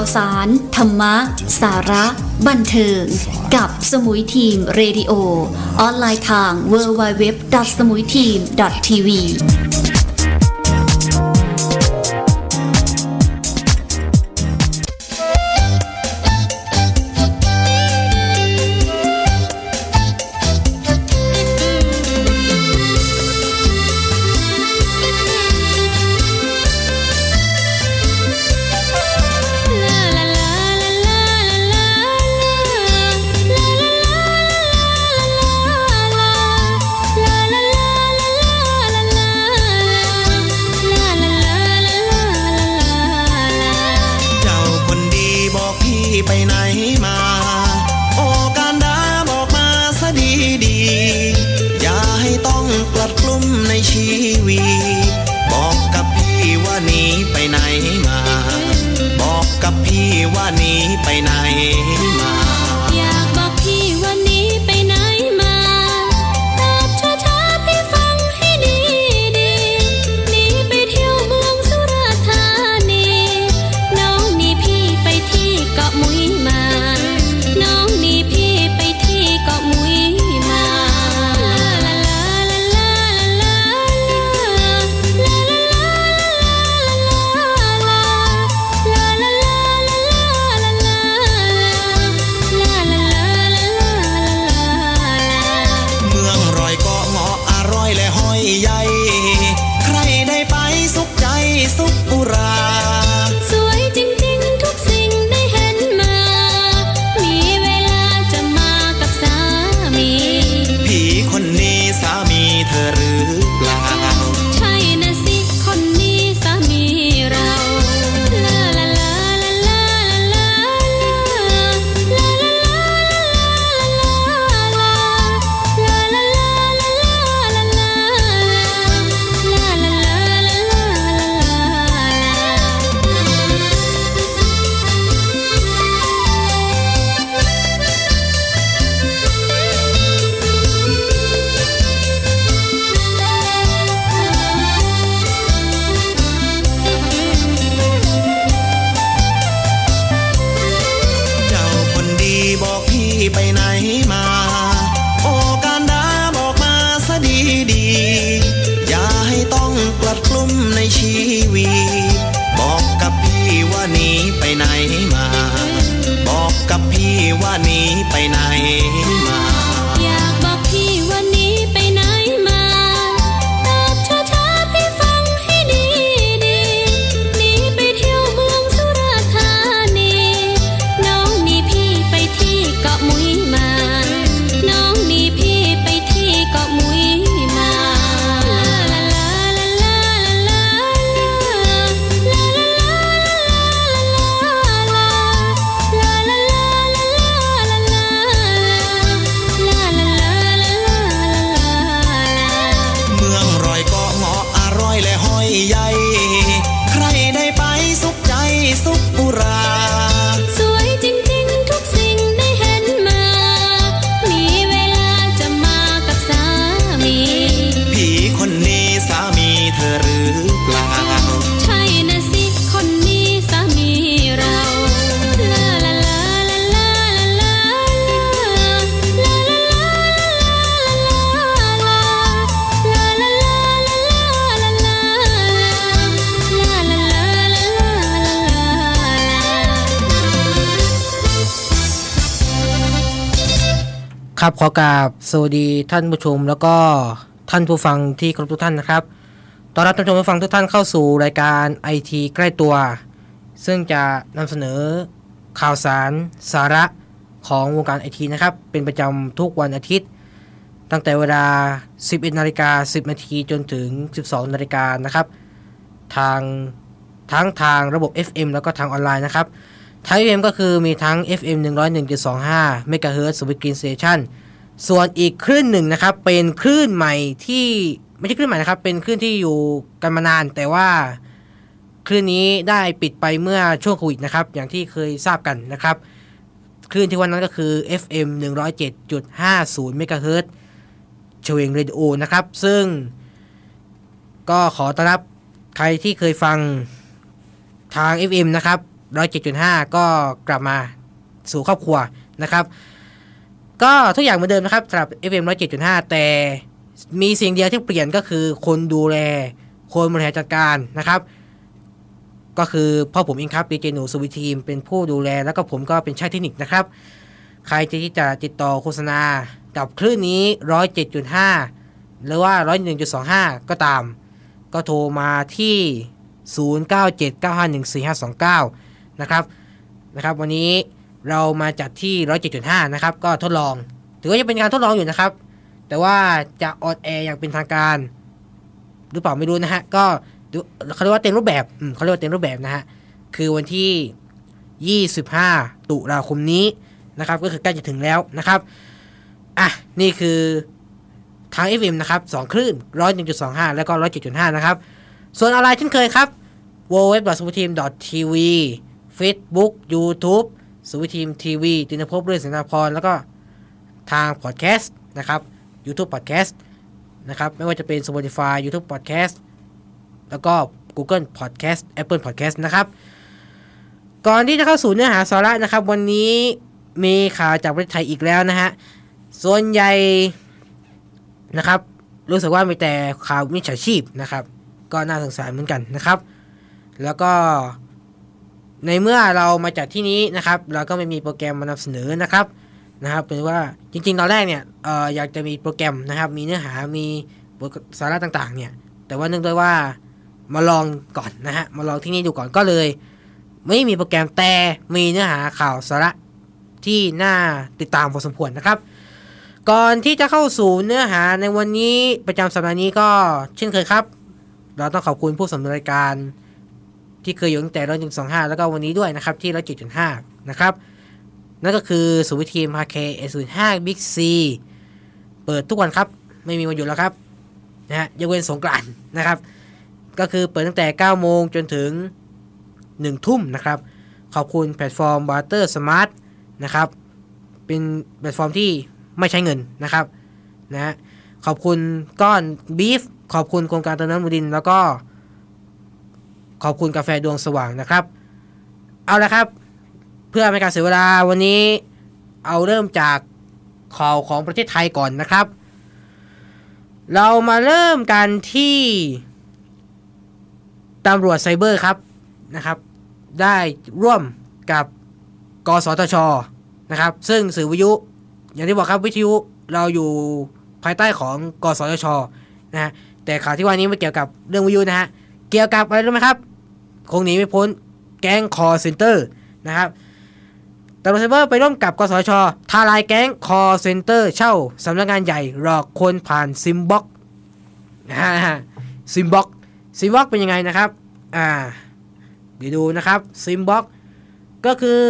าวสาร ธรรมะ สาระ บันเทิง กับสมุย Team Radio ออนไลน์ทาง w w w s m u i t e a m t v ครับขอกราบสวัสดีท่านผู้ชม แล้วก็ท่านผู้ฟังที่เคารพทุกท่านนะครับต้อนรับท่านผู้ชมผู้ฟังทุกท่านเข้าสู่รายการไอทีใกล้ตัว ซึ่งจะนำเสนอข่าวสารสาระของวงการไอทีนะครับ เป็นประจำทุกวันอาทิตย์ ตั้งแต่เวลา 11นาฬิกา10นาทีจนถึง 12นาฬิกานะครับ ทางทั้งทางระบบ FM แล้วก็ทางออนไลน์นะครับ ไทย FM ก็คือมีทั้ง FM 101.25 MHz Sweet Green Station ส่วนอีกคลื่นหนึ่งนะครับ เป็นคลื่นใหม่ที่ไม่ใช่คลื่นใหม่นะครับ เป็นคลื่นที่อยู่กันมานาน แต่ว่าคลื่นนี้ได้ปิดไปเมื่อช่วงโควิดนะครับ อย่างที่เคยทราบกันนะครับ คลื่นที่วันนั้นก็คือ FM 107.50 MHz เฉวงเรดิโอนะครับ ซึ่งก็ขอต้อนรับใครที่เคยฟังทาง FM นะครับ 107.5 ก็กลับมาสู่ครอบครัวนะครับ ก็ทุกอย่างเหมือนเดิมนะครับสำหรับ FM 107.5 แต่มีสิ่งเดียวที่เปลี่ยนก็คือคนดูแล คนบริหารจัดการนะครับ ก็คือพ่อผมเองครับดีเจหนูสวิทีมเป็นผู้ดูแล แล้วก็ผมก็เป็นช่างเทคนิคนะครับ ใครที่จะติดต่อโฆษณากับคลื่นนี้ 107.5 หรือว่า 101.25 ก็ตาม ก็โทรมาที่ 0979514529 นะครับนะครับ วันนี้เรามาจัดที่ 107.5 นะครับ ก็ทดลอง ถือว่าจะเป็นการทดลองอยู่นะครับ แต่ว่าจะออนแอร์อย่างเป็นทางการ หรือเปล่าไม่รู้นะฮะ ก็เขาเรียกว่าเต็มรูปแบบเขาเรียกว่าเต็มรูปแบบนะฮะ คือวันที่ 25 ตุลาคมนี้นะครับ ก็คือใกล้จะถึงแล้วนะครับ อะ นี่คือทาง FM นะครับ2คลื่น 101.25 แล้วก็ 107.5 นะครับ ส่วนอะไรเช่นเคยครับ w w w s u p e r t e a m t v Facebook YouTube สุวิทีมทีวีตินภพเรื่องสินาพร แล้วก็ทางพอดแคสต์นะครับ YouTube Podcast นะครับไม่ว่าจะเป็น Spotify YouTube Podcast แล้วก็ Google Podcast Apple Podcast นะครับ ก่อนที่จะเข้าสู่เนื้อหาสาระนะครับ วันนี้มีข่าวจากประเทศไทยอีกแล้วนะฮะ ส่วนใหญ่นะครับ รู้สึกว่ามีแต่ข่าวมิจฉาชีพนะครับ ก็น่าสงสารเหมือนกันนะครับ แล้วก็ ในเมื่อเรามาจากที่นี้นะครับ เราก็ไม่มีโปรแกรมมานำเสนอนะครับนะครับเป็นว่าจริงๆตอนแรกเนี่ยเอออยากจะมีโปรแกรมนะครับ มีเนื้อหามีบทสาระต่างๆ เนี่ย แต่ว่าเนื่องด้วยว่ามาลองก่อนนะฮะมาลองที่นี่ดูก่อนก็เลย ไม่มีโปรแกรมแต่มีเนื้อหาข่าวสาระที่น่าติดตามพอสมควรนะครับ ก่อนที่จะเข้าสู่เนื้อหาในวันนี้ประจำสัปดาห์นี้ก็เช่นเคยครับ เราต้องขอบคุณผู้สำเนินรายการ ที่เคยอยู่ตั้งแต่ร้อยหนึ่งสองห้าแล้วก็วันนี้ด้วยนะครับที่ร้อยเจ็ดจุดห้านะครับนั่นก็คือสุวิทีมฮาเคเอศูนย์ห้าบิ๊กซีเปิดทุกวันครับ ไม่มีวันหยุดแล้วครับนะฮะยกเว้นสงกรานต์นะครับ ก็คือเปิดตั้งแต่ 9 โมงจนถึง 1 ทุ่มนะครับ ขอบคุณแพลตฟอร์ม Water Smart นะครับ เป็นแพลตฟอร์มที่ไม่ใช้เงินนะครับนะฮะขอบคุณก้อนบีฟขอบคุณโครงการเติมน้ำบดิน แล้วก็ ขอบคุณกาแฟดวงสว่างนะครับ เอาละครับ เพื่อไม่การเสียเวลาวันนี้เอาเริ่มจากข่าวของประเทศไทยก่อนนะครับ เรามาเริ่มกันที่ตำรวจไซเบอร์ครับนะครับ ได้ร่วมกับกสทชนะครับ ซึ่งสื่อวิทยุ อย่างที่บอกครับวิทยุเราอยู่ภายใต้ของกสทชนะฮะแต่ข่าวที่ว่านี้ไม่เกี่ยวกับเรื่องวิทยุนะฮะเกี่ยวกับอะไรรู้ไหมครับ คงหนีไม่พ้นแก๊งคอลเซ็นเตอร์นะครับตำรวจไซเบอร์ไปร่วมกับกสทชทลายแก๊งคอลเซ็นเตอร์ เช่าสำนักงานใหญ่หลอกคนผ่าน SIM box SIM box SIM box เป็นยังไงนะครับอ่าเดี๋ยวดูนะครับ SIM box ก็คือ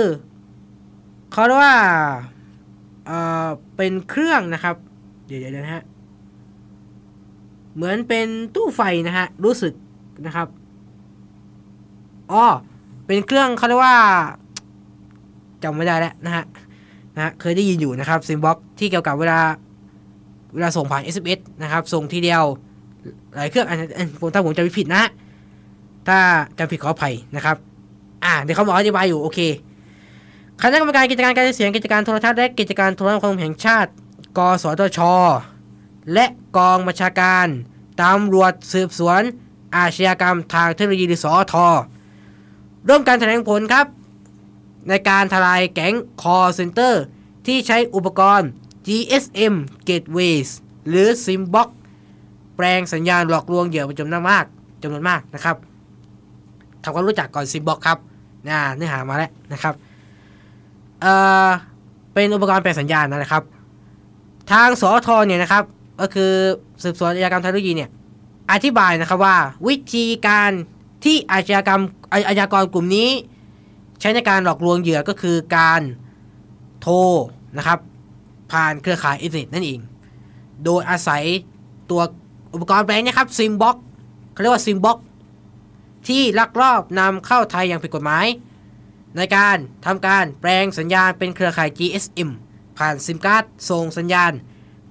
เขาเรียกว่าเอ่อเป็นเครื่องนะครับ เดี๋ยวเดี๋ยวนะฮะเหมือนเป็นตู้ไฟนะฮะรู้สึกนะครับ อ๋อเป็นเครื่องเขาเรียกว่าจำไม่ได้แล้วนะฮะนะฮะเคยได้ยินอยู่นะครับซิมบ็อกที่เกี่ยวกับเวลาเวลาส่งผ่าน SMS นะครับ ส่งทีเดียวหลายเครื่องอันนั้นผมถ้าผมจำผิดนะ ถ้าจำผิดขออภัยนะครับ อ่าเดี๋ยวเขาบอกอธิบายอยู่โอเคคณะกรรมการกิจการการเสียงกิจการโทรทัศน์และกิจการโทรคมนาคมแห่งชาติ กสทช และกองบัญชาการตำรวจสืบสวน อาชญากรรมทางเทคโนโลยีหรือสอท ร่วมการแถลงผลครับ ในการทลายแก๊ง call center ที่ใช้อุปกรณ์ GSM Gateways หรือ Simbox แปลงสัญญาณหลอกลวงเหยื่อเป็นจำนวนมากจำนวนมากนะครับทำความรู้จักก่อน Simbox ครับนะเนื้อหามาแล้วนะครับเอ่อเป็นอุปกรณ์แปลงสัญญาณนะครับ ทางสอทเนี่ยนะครับ ก็คือสืบสวนอาชญากรรมทางเทคโนโลยีเนี่ยอธิบายนะครับว่าวิธีการ ที่อาชญากรรมอาชญากรกลุ่มนี้ ใช้ในการหลอกลวงเหยื่อก็คือการโทรนะครับ ผ่านเครือข่ายอินเทอร์เน็ตนั่นเอง โดยอาศัยตัวอุปกรณ์แปลงนะครับ SIM box เขาเรียกว่า SIM boxที่ลักลอบนำเข้าไทยอย่างผิดกฎหมาย ในการทำการแปลงสัญญาณเป็นเครือข่าย GSM ผ่านซิมการ์ดส่งสัญญาณ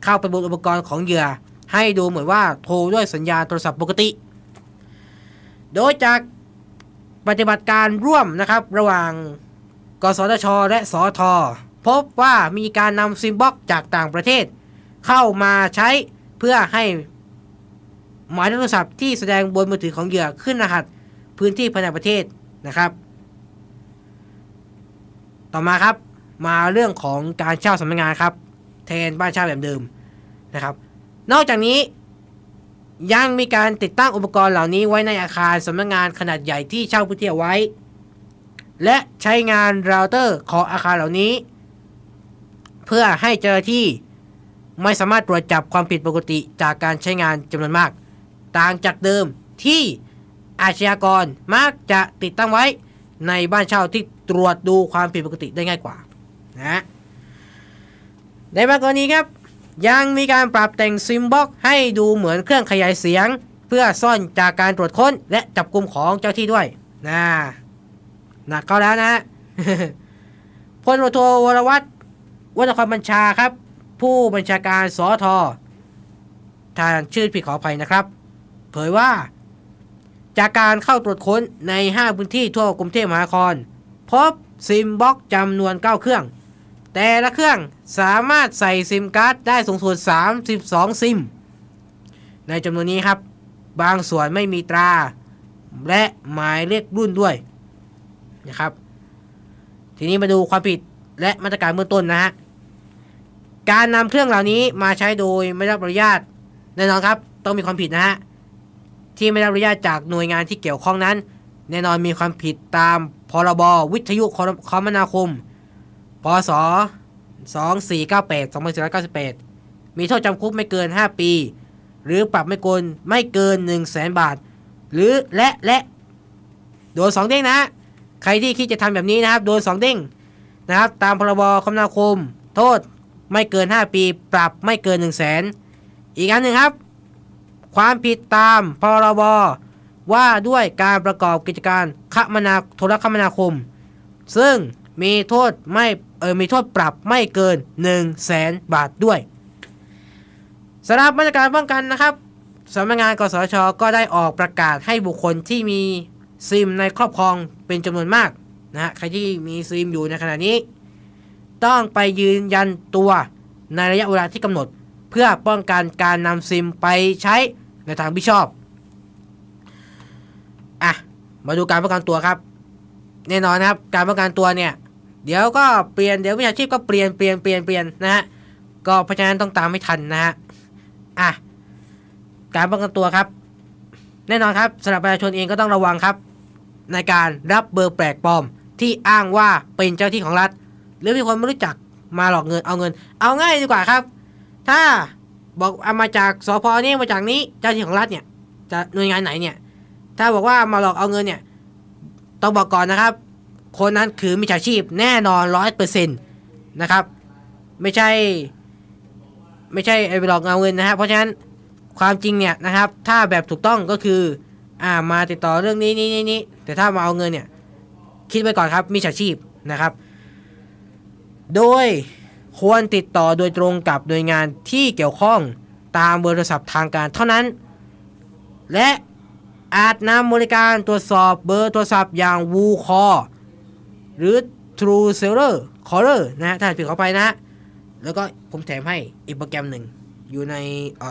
เข้าไปบนอุปกรณ์ของเหยื่อ ให้ดูเหมือนว่าโทรด้วยสัญญาณโทรศัพท์ปกติ โดยจากปฏิบัติการร่วมนะครับ ระหว่างกสทช และสอทพบว่ามีการนำ SIM box จากต่างประเทศ เข้ามาใช้เพื่อให้หมายเลขโทรศัพท์ที่แสดงบนมือถือของเหยื่อขึ้นรหัสพื้นที่ภายในประเทศนะครับ ต่อมาครับมาเรื่องของการเช่าสำนักงานครับ แทนบ้านเช่าแบบเดิมนะครับ นอกจากนี้ ยังมีการติดตั้งอุปกรณ์เหล่านี้ไว้ในอาคารสำนักงานขนาดใหญ่ที่เช่าพื้นที่ไว้ และใช้งานเราเตอร์ของอาคารเหล่านี้ เพื่อให้เจ้าหน้าที่ไม่สามารถตรวจจับความผิดปกติจากการใช้งานจำนวนมาก ต่างจากเดิมที่อาชญากรมักจะติดตั้งไว้ในบ้านเช่าที่ตรวจดูความผิดปกติได้ง่ายกว่านะในบางกรณีครับ ยังมีการปรับแต่งซิมบ็อกให้ดูเหมือนเครื่องขยายเสียง เพื่อซ่อนจากการตรวจค้นและจับกลุ่มของเจ้าที่ด้วยนะหนักเข้าแล้วนะพลตำรวจโทวรวัฒน์วัฒน์นครบัญชาครับ ผู้บัญชาการสอทอ่านชื่อผิดขออภัยนะครับ เผยว่า จากการเข้าตรวจค้นใน 5 พื้นที่ทั่วกรุงเทพมหานคร พบ SIM box จำนวน 9 เครื่อง แต่ละเครื่องสามารถใส่ซิมการ์ดได้สูงสุด 32 ซิม ในจำนวนนี้ครับ บางส่วนไม่มีตรา และหมายเลขรุ่นด้วยนะครับ ทีนี้มาดูความผิดและมาตรการเบื้องต้นนะฮะ การนำเครื่องเหล่านี้มาใช้โดยไม่ได้รับอนุญาตแน่นอนครับ ต้องมีความผิดนะฮะ ที่ไม่ได้รับอนุญาตจากหน่วยงานที่เกี่ยวข้องนั้น แน่นอนมีความผิดตามพรบวิทยุคมนาคม พศ2498 2498 มีโทษจำคุกไม่เกิน 5 ปี หรือปรับไม่เกินไม่เกิน 1 0 0 0 0แบาท หรือและและโดน2เด้งนะ ใครที่คิดจะทำแบบนี้นะครับ โดน2เด้งนะครับ ตามพรบคมนาคม โทษไม่เกิน 5 ปี ปรับไม่เกิน 1 0 0 0 0แสนอีกอันหนึ่งครับ ความผิดตามพรบว่าด้วยการประกอบกิจการคมนาโทรคมนาคม ซึ่ง มีโทษไม่เออมีโทษปรับไม่เกิน 1 0 0 0 0แสนบาทด้วยสำหรับมาตรการป้องกันนะครับสำนักงานกสชก็ได้ออกประกาศให้บุคคลที่มีซิมในครอบครองเป็นจำนวนมากนะฮะใครที่มีซิมอยู่ในขณะนี้ ต้องไปยืนยันตัวในระยะเวลาที่กำหนด เพื่อป้องกันการนำซิมไปใช้ในทางพิชอบอะมาดูการป้องกันตัวครับ แน่นอนนะครับ การป้องกันตัวเนี่ย เดี๋ยวก็เปลี่ยนเดี๋ยววิชาชีพก็เปลี่ยนเปลี่ยนเปลี่ยนเปลี่ยนนะฮะก็เพราะฉะนั้นต้องตามไม่ทันนะฮะอะการป้องกันตัวครับ แน่นอนครับสำหรับประชาชนเองก็ต้องระวังครับ ในการรับเบอร์แปลกปลอมที่อ้างว่าเป็นเจ้าที่ของรัฐ หรือมีคนไม่รู้จักมาหลอกเงินเอาเงิน เอาง่ายดีกว่าครับ ถ้าบอกเอามาจากสพนี่มาจากนี้เจ้าที่ของรัฐเนี่ยจะหน่วยงานไหนเนี่ย ถ้าบอกว่ามาหลอกเอาเงินเนี่ย ต้องบอกก่อนนะครับ คนนั้นคือมิจฉาชีพแน่นอนร้อยเปอร์เซ็นต์นะครับ ไม่ใช่ ไม่ใช่ไอ้ไปหลอกเอาเงินนะครับเพราะฉะนั้นความจริงเนี่ยนะครับ ถ้าแบบถูกต้องก็คือ อ่ามาติดต่อเรื่องนี้นี่นี่นี่แต่ถ้ามาเอาเงินเนี่ย คิดไว้ก่อนครับมิจฉาชีพนะครับ โดยควรติดต่อโดยตรงกับหน่วยงานที่เกี่ยวข้องตามเบอร์โทรศัพท์ทางการเท่านั้น และอาจนำบริการตรวจสอบเบอร์โทรศัพท์อย่าง w o o c a l l หรือ True Seller Caller นะฮะถ้าผิดเข้าไปนะฮะแล้วก็ผมแถมให้อีกโปรแกรมหนึ่ง อยู่ในอ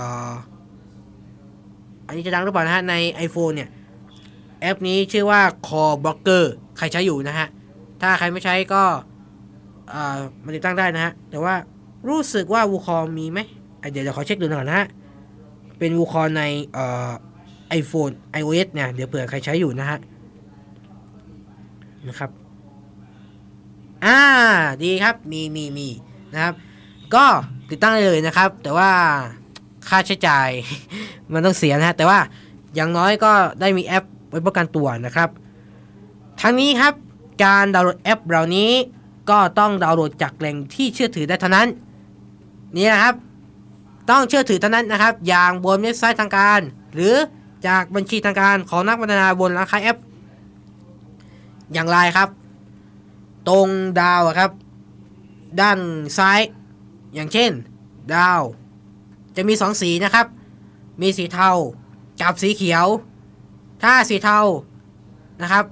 อันนี้จะดังหรือเปล่านะฮะ ใน iPhone เนี่ย แอปนี้ชื่อว่า Call Blocker ใครใช้อยู่นะฮะ ถ้าใครไม่ใช้ก็เอ่อมาติดตั้งได้นะฮะ แต่ว่ารู้สึกว่า w o o c a l l มีไหมเดี๋ยวจะขอเช็คดูหน่อยนะฮะ เป็น w o o c a l l ในเอ่อ iPhone iOS เนี่ย เดี๋ยวเผื่อใครใช้อยู่นะฮะนะครับ อ่าดีครับมีมีมีนะครับ ก็ติดตั้งได้เลยนะครับ แต่ว่าค่าใช้จ่าย มันต้องเสียนะฮะแต่ว่าอย่างน้อยก็ได้มีแอปไว้ป้องกันตัวนะครับทั้งนี้ครับการดาวน์โหลดแอปเหล่านี้ก็ต้องดาวน์โหลดจากแหล่งที่เชื่อถือได้เท่านั้นนี่นะครับ ต้องเชื่อถือเท่านั้นนะครับ อย่างบนเว็บไซต์ทางการ หรือจากบัญชีทางการของนักพัฒนาบนร้านค้าแอป อย่างไรครับ ตรงดาวครับ ด้านซ้าย อย่างเช่น ดาว จะมีสองสีนะครับ มีสีเทากับสีเขียว ถ้าสีเทานะครับ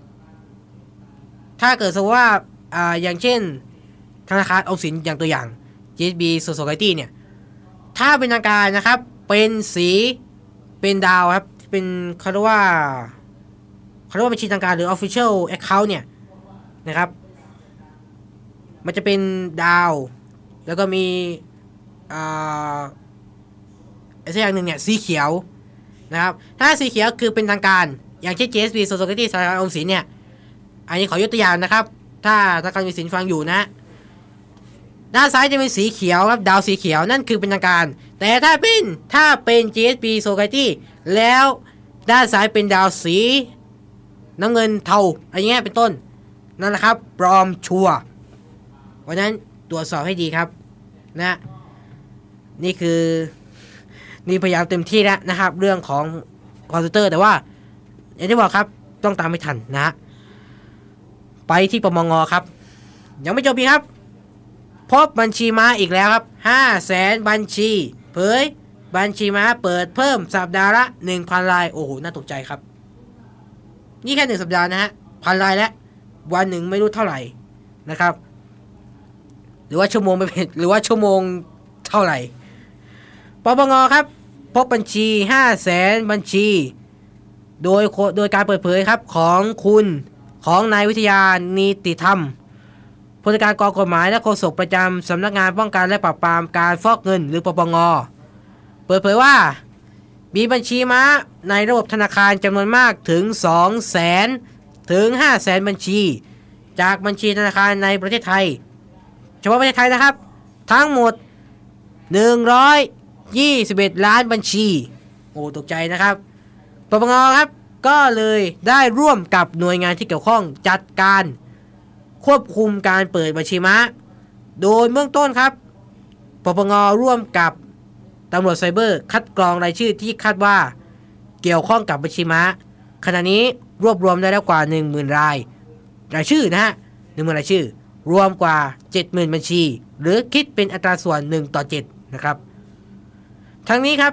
ถ้าเกิดสมมติว่าอ่าอย่างเช่น ธนาคารออมสินอย่างตัวอย่าง GSB Society เนี่ย ถ้าเป็นทางการนะครับเป็นสีเป็นดาวครับ เป็นเขาเรียกว่าเขาเรียกว่าบัญชีทางการหรือ Official Account เนี่ยนะครับ มันจะเป็นดาว แล้วก็มีอ่าไอ้สักอย่างหนึ่งเนี่ยสีเขียวนะครับ ถ้าสีเขียวคือเป็นทางการ อย่างเช่น GSB Society สาขาออมสินเนี่ย อันนี้ขอยกตัวอย่างนะครับ ถ้าธนาคารออมสินฟังอยู่นะด้านซ้ายจะเป็นสีเขียวครับดาวสีเขียวนั่นคือเป็นทางการ แต่ถ้าเป็นถ้าเป็น GSB Society แล้วด้านซ้ายเป็นดาวสีน้ำเงินเทาอะไรเงี้ยเป็นต้นนั่นแหละครับปลอมชัวร์ เพราะนั้นตรวจสอบให้ดีครับนะนี่คือนี่พยายามเต็มที่แล้วนะครับ เรื่องของคอมพิวเตอร์แต่ว่าอย่างที่บอกครับต้องตามไม่ทันนะฮะไปที่ปมงครับ ยังไม่จบพีกครับ พบบัญชีม้าอีกแล้วครับ5แสนบัญชี เผย บัญชีม้าเปิดเพิ่มสัปดาห์ละ1,000รายโอ้โหน่าตกใจครับ นี่แค่หนึ่งสัปดาห์นะฮะพันรายแล้ววันหนึ่งไม่รู้เท่าไหร่นะครับ หรือว่าชั่วโมงไม่เป็นหรือว่าชั่วโมงเท่าไหร่ปปงครับ พบบัญชี5แสนบัญชี โดยโดยการเปิดเผยครับของคุณของนายวิทยานีติธรรมผู้จัดการกองกฎหมายและโฆษกประจำสำนักงานป้องกันและปราบปรามการฟอกเงินหรือปปงเปิดเผยว่า มีบัญชีม้าในระบบธนาคารจำนวนมากถึง2แสนถึง5แสนบัญชี จากบัญชีธนาคารในประเทศไทย เฉพาะประเทศไทยนะครับ ทั้งหมด 121 ล้านบัญชี โอ้ตกใจนะครับปปงครับ ก็เลยได้ร่วมกับหน่วยงานที่เกี่ยวข้องจัดการ ควบคุมการเปิดบัญชีม้า โดยเบื้องต้นครับปปงร่วมกับตำรวจไซเบอร์คัดกรองรายชื่อที่คาดว่าเกี่ยวข้องกับบัญชีม้า ขณะนี้รวบรวมได้แล้วกว่า 10,000 ราย รายชื่อนะฮะหนึ่งหมื่นรายชื่อ รวมกว่า 70,000 บัญชี หรือคิดเป็นอัตราส่วน 1 ต่อ 7 นะครับ ทั้งนี้ครับ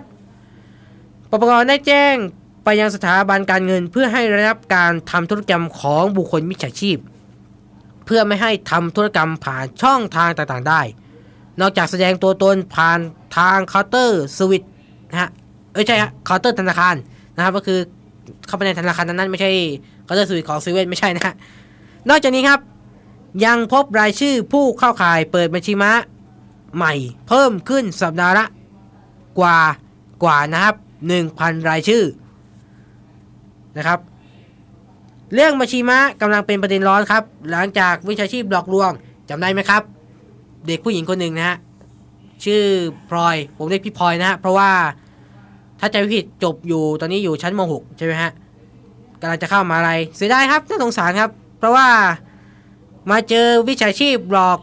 ปปงได้แจ้งไปยังสถาบันการเงินเพื่อให้ระงับการทำธุรกรรมของบุคคลมิจฉาชีพ เพื่อไม่ให้ทำธุรกรรมผ่านช่องทางต่างๆได้ นอกจากแสดงตัวตนผ่านทางเคาน์เตอร์เซอร์วิสนะฮะเอ้ยใช่ฮะเคาน์เตอร์ธนาคารนะครับก็คือเข้าไปในธนาคารนั้นๆไม่ใช่เคาน์เตอร์เซอร์วิสของเซเว่นไม่ใช่นะฮะนอกจากนี้ครับ ยังพบรายชื่อผู้เข้าข่ายเปิดบัญชีม้าใหม่เพิ่มขึ้นสัปดาห์ละกว่ากว่านะครับ 1,000 รายชื่อนะครับ เรื่องบัญชีม้ากำลังเป็นประเด็นร้อนครับ หลังจากวิชาชีพหลอกลวงจำได้ไหมครับ เด็กผู้หญิงคนหนึ่งนะฮะชื่อพลอย ผมเรียกพี่พลอยนะฮะเพราะว่าถ้าใจไม่ผิดจบอยู่ตอนนี้อยู่ชั้นม .6 ใช่ไหมฮะกำลังจะเข้ามาอะไรเสียดายครับน่าสงสารครับ เพราะว่า มาเจอวิชาชีพหลอก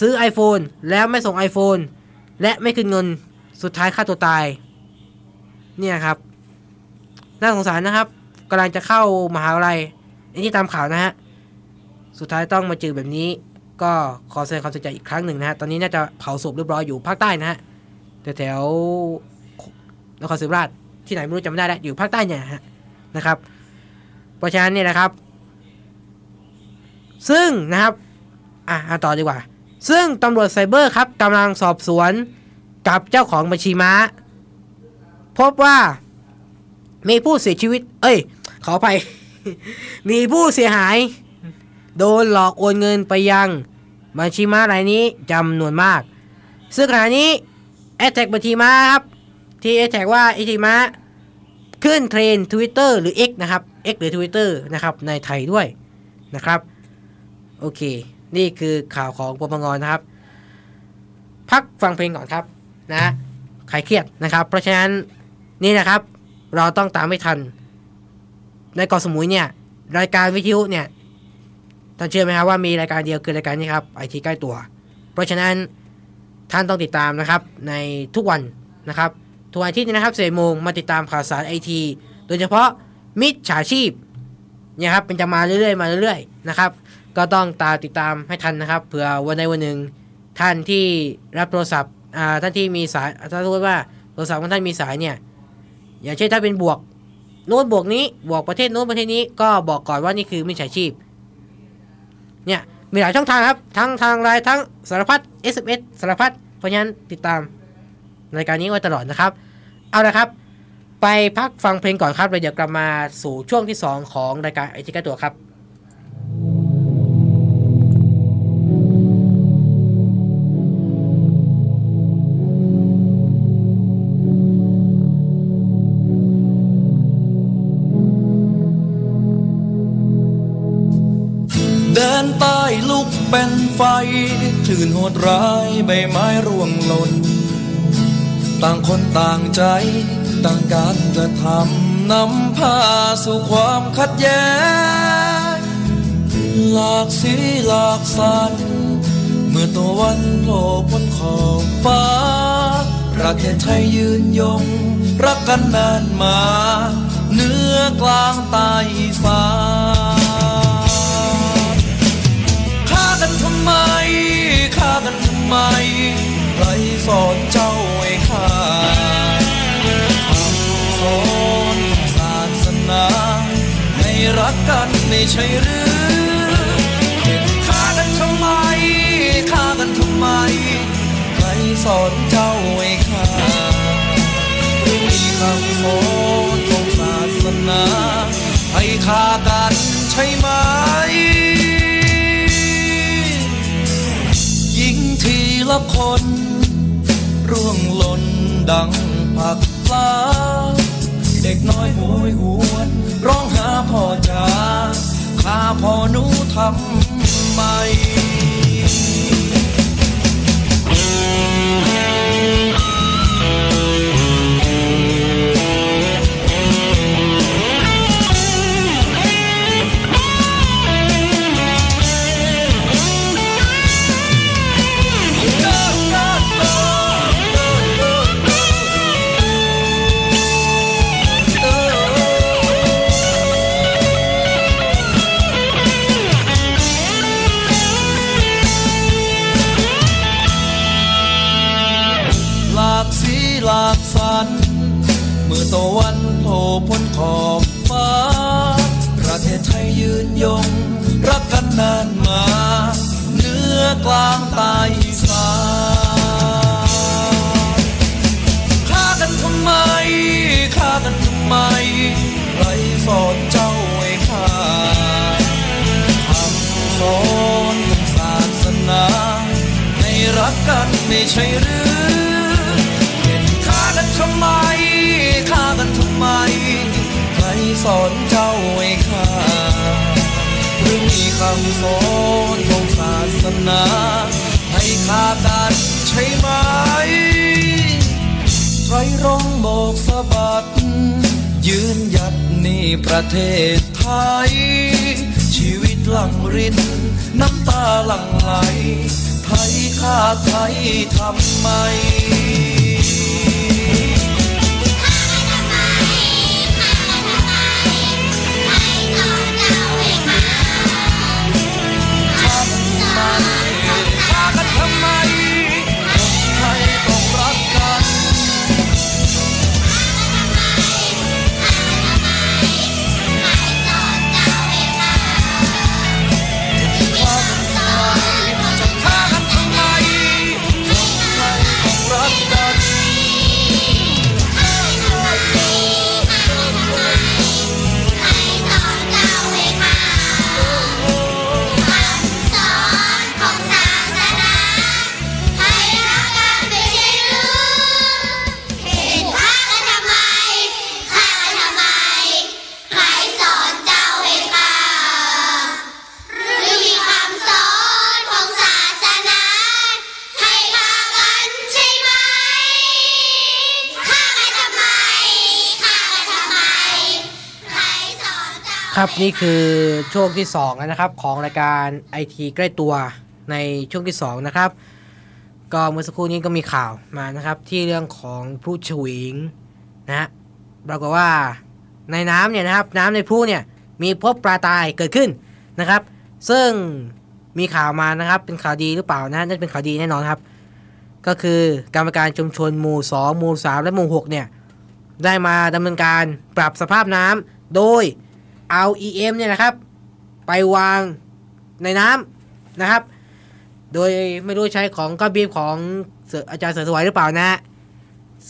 ซื้อ iPhone แล้วไม่ส่ง iPhone และไม่คืนเงินสุดท้ายฆ่าตัวตาย เนี่ยครับ น่าสงสารนะครับกำลังจะเข้ามหาวิทยาลัยอันนี้ตามข่าวนะฮะ สุดท้ายต้องมาเจอแบบนี้ ก็ขอแสดงความเสียใจอีกครั้งหนึ่งนะฮะ ตอนนี้น่าจะเผาศพเรียบร้อยอยู่ภาคใต้นะฮะแถวนครศรีธรรมราชที่ไหนไม่รู้จำไม่ได้แล้วอยู่ภาคใต้เนี่ยฮะนะครับ เพราะฉะนั้นเนี่ยนะครับ ซึ่งนะครับอะต่อดีกว่า ซึ่งตำรวจไซเบอร์ครับกำลังสอบสวนกับเจ้าของบัญชีม้า พบว่ามีผู้เสียชีวิต เอ้ย ขอไปมีผู้เสียหาย โดนหลอกโอนเงินไปยังบัญชีม้ารายนี้จำนวนมาก ซึ่งขณะนี้แอ t แทกบัญชีม้าครับ ที่แอ t แทกว่าบัญชีม้าขึ้นเทรน Twitter หรือ X นะครับ X หรือ Twitter นะครับในไทยด้วยนะครับ โอเค นี่คือข่าวของปปงนะครับ พักฟังเพลงก่อนครับนะใครเครียดนะครับ เพราะฉะนั้นนี่นะครับ เราต้องตามไม่ทัน ในเกาะสมุยเนี่ย รายการวิทยุเนี่ยท่านเชื่อไหมครับว่ามีรายการเดียวคือรายการนี้ครับไอทีใกล้ตัว เพราะฉะนั้นท่านต้องติดตามนะครับในทุกวันนะครับทุกวันอาที่นี้นะครับเสโมงมาติดตามข่าวสารไอทีโดยเฉพาะมิจฉาชีพเนี่ยครับเป็นจะมาเรื่อยๆมาเรื่อยๆนะครับ ก็ต้องตาติดตามให้ทันนะครับ เผื่อวันใดวันหนึ่งท่านที่รับโทรศัพท์อ่าท่านที่มีสายถ้าสมมติว่าโทรศัพท์ของท่านมีสายเนี่ยอย่างเช่นถ้าเป็นบวกโน้ตบวกนี้บวกประเทศโน้นประเทศนี้ก็บอกก่อนว่านี่คือมิจฉาชีพเนี่ยมีหลายช่องทางครับ ทั้งทางไลน์ทั้งสารพัด SMS สารพัดเพราะฉะนั้นติดตามรายการนี้ไว้ตลอดนะครับ เอาละครับ ไปพักฟังเพลงก่อนครับเดี๋ยวกลับมาสู่ช่วงที่ 2 ของรายการไอจิกตัวครับ ไฟคลื่นโหดร้ายใบไม้ร่วงหล่น ต่างคนต่างใจ ต่างการกระทำนำพาสู่ความขัดแย้ง หลากสีหลากสัน เมื่อตะวันโผล่พ้นขอบฟ้า ประเทศไทยยืนยง รักกันนานมาเหนือกลางใต้อีสา ฆ่ากันทำไมฆ่ากันทำไมใครสอนเจ้าให้ฆ่าคำสอนศาสนาให้รักกันไม่ใช่หรือฆ่ากันทำไมฆ่ากันทำไมใครสอนเจ้าให้ฆ่ามีคำสอนของศาสนาให้ฆ่ากันใช่ไหม ละคน ร่วงหล่นดังผักปลา เด็กน้อยโหยหวน ร้องหาพ่อจ๋าข้าพ่อหนูทำไม อบฟ้า ประเทศไทยยืนยง รักกันนานมาเหนือกลางใต้อีสานฆ่ากันทำไมฆ่ากันทำไมใครสอนเจ้าให้ฆ่าคำสอนศาสนาให้รักกันไม่ใช่หรือเสอนเจ้าให้ฆ่าหรือมีคำสอนของศาสนา ให้ฆ่ากันใช่ไหมไตรรงค์บอกสะบัด ยืนหยัดนี่ประเทศไทย ชีวิตหลังรินน้ำตาหลั่งไหล ไทยฆ่าไทยทำไม ครับนี่คือช่วงที่2แล้วนะครับของรายการไอทีใกล้ตัวในช่วงที่ 2 นะครับ ก็เมื่อสักครู่นี้ก็มีข่าวมานะครับ ที่เรื่องของพลุฉวิงนะฮะปรากฏว่าในน้ำเนี่ยนะครับ น้ำในพลุเนี่ยมีพบปลาตายเกิดขึ้นนะครับ ซึ่งมีข่าวมานะครับ เป็นข่าวดีหรือเปล่านะนั่นเป็นข่าวดีแน่นอนครับ ก็คือกรรมการชุมชนหมู่ 2 หมู่ 3 และหมู่ 6 เนี่ยได้มาดำเนินการปรับสภาพน้ำโดย เอา EM เนี่ยนะครับ ไปวางในน้ำนะครับ โดยไม่รู้ใช้ของก็บีบของอาจารย์เสือสวยหรือเปล่านะฮะ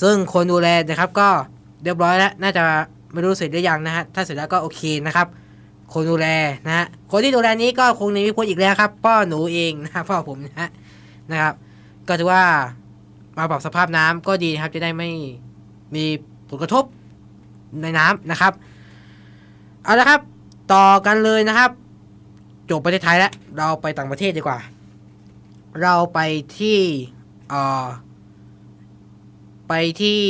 ซึ่งคนดูแลนะครับก็เรียบร้อยแล้ว น่าจะไม่รู้เสร็จหรือยังนะฮะถ้าเสร็จแล้วก็โอเคนะครับ คนดูแลนะฮะคนที่ดูแลนี้ก็คงในวิพจน์อีกแล้วครับพ่อหนูเองนะพ่อผมนะฮะนะครับ ก็ถือว่ามาปรับสภาพน้ำก็ดีครับจะได้ไม่มีผลกระทบในน้ำนะครับ เอาละครับ ต่อกันเลยนะครับ จบประเทศไทยแล้ว เราไปต่างประเทศดีกว่า เราไปที่เอ่อไปที่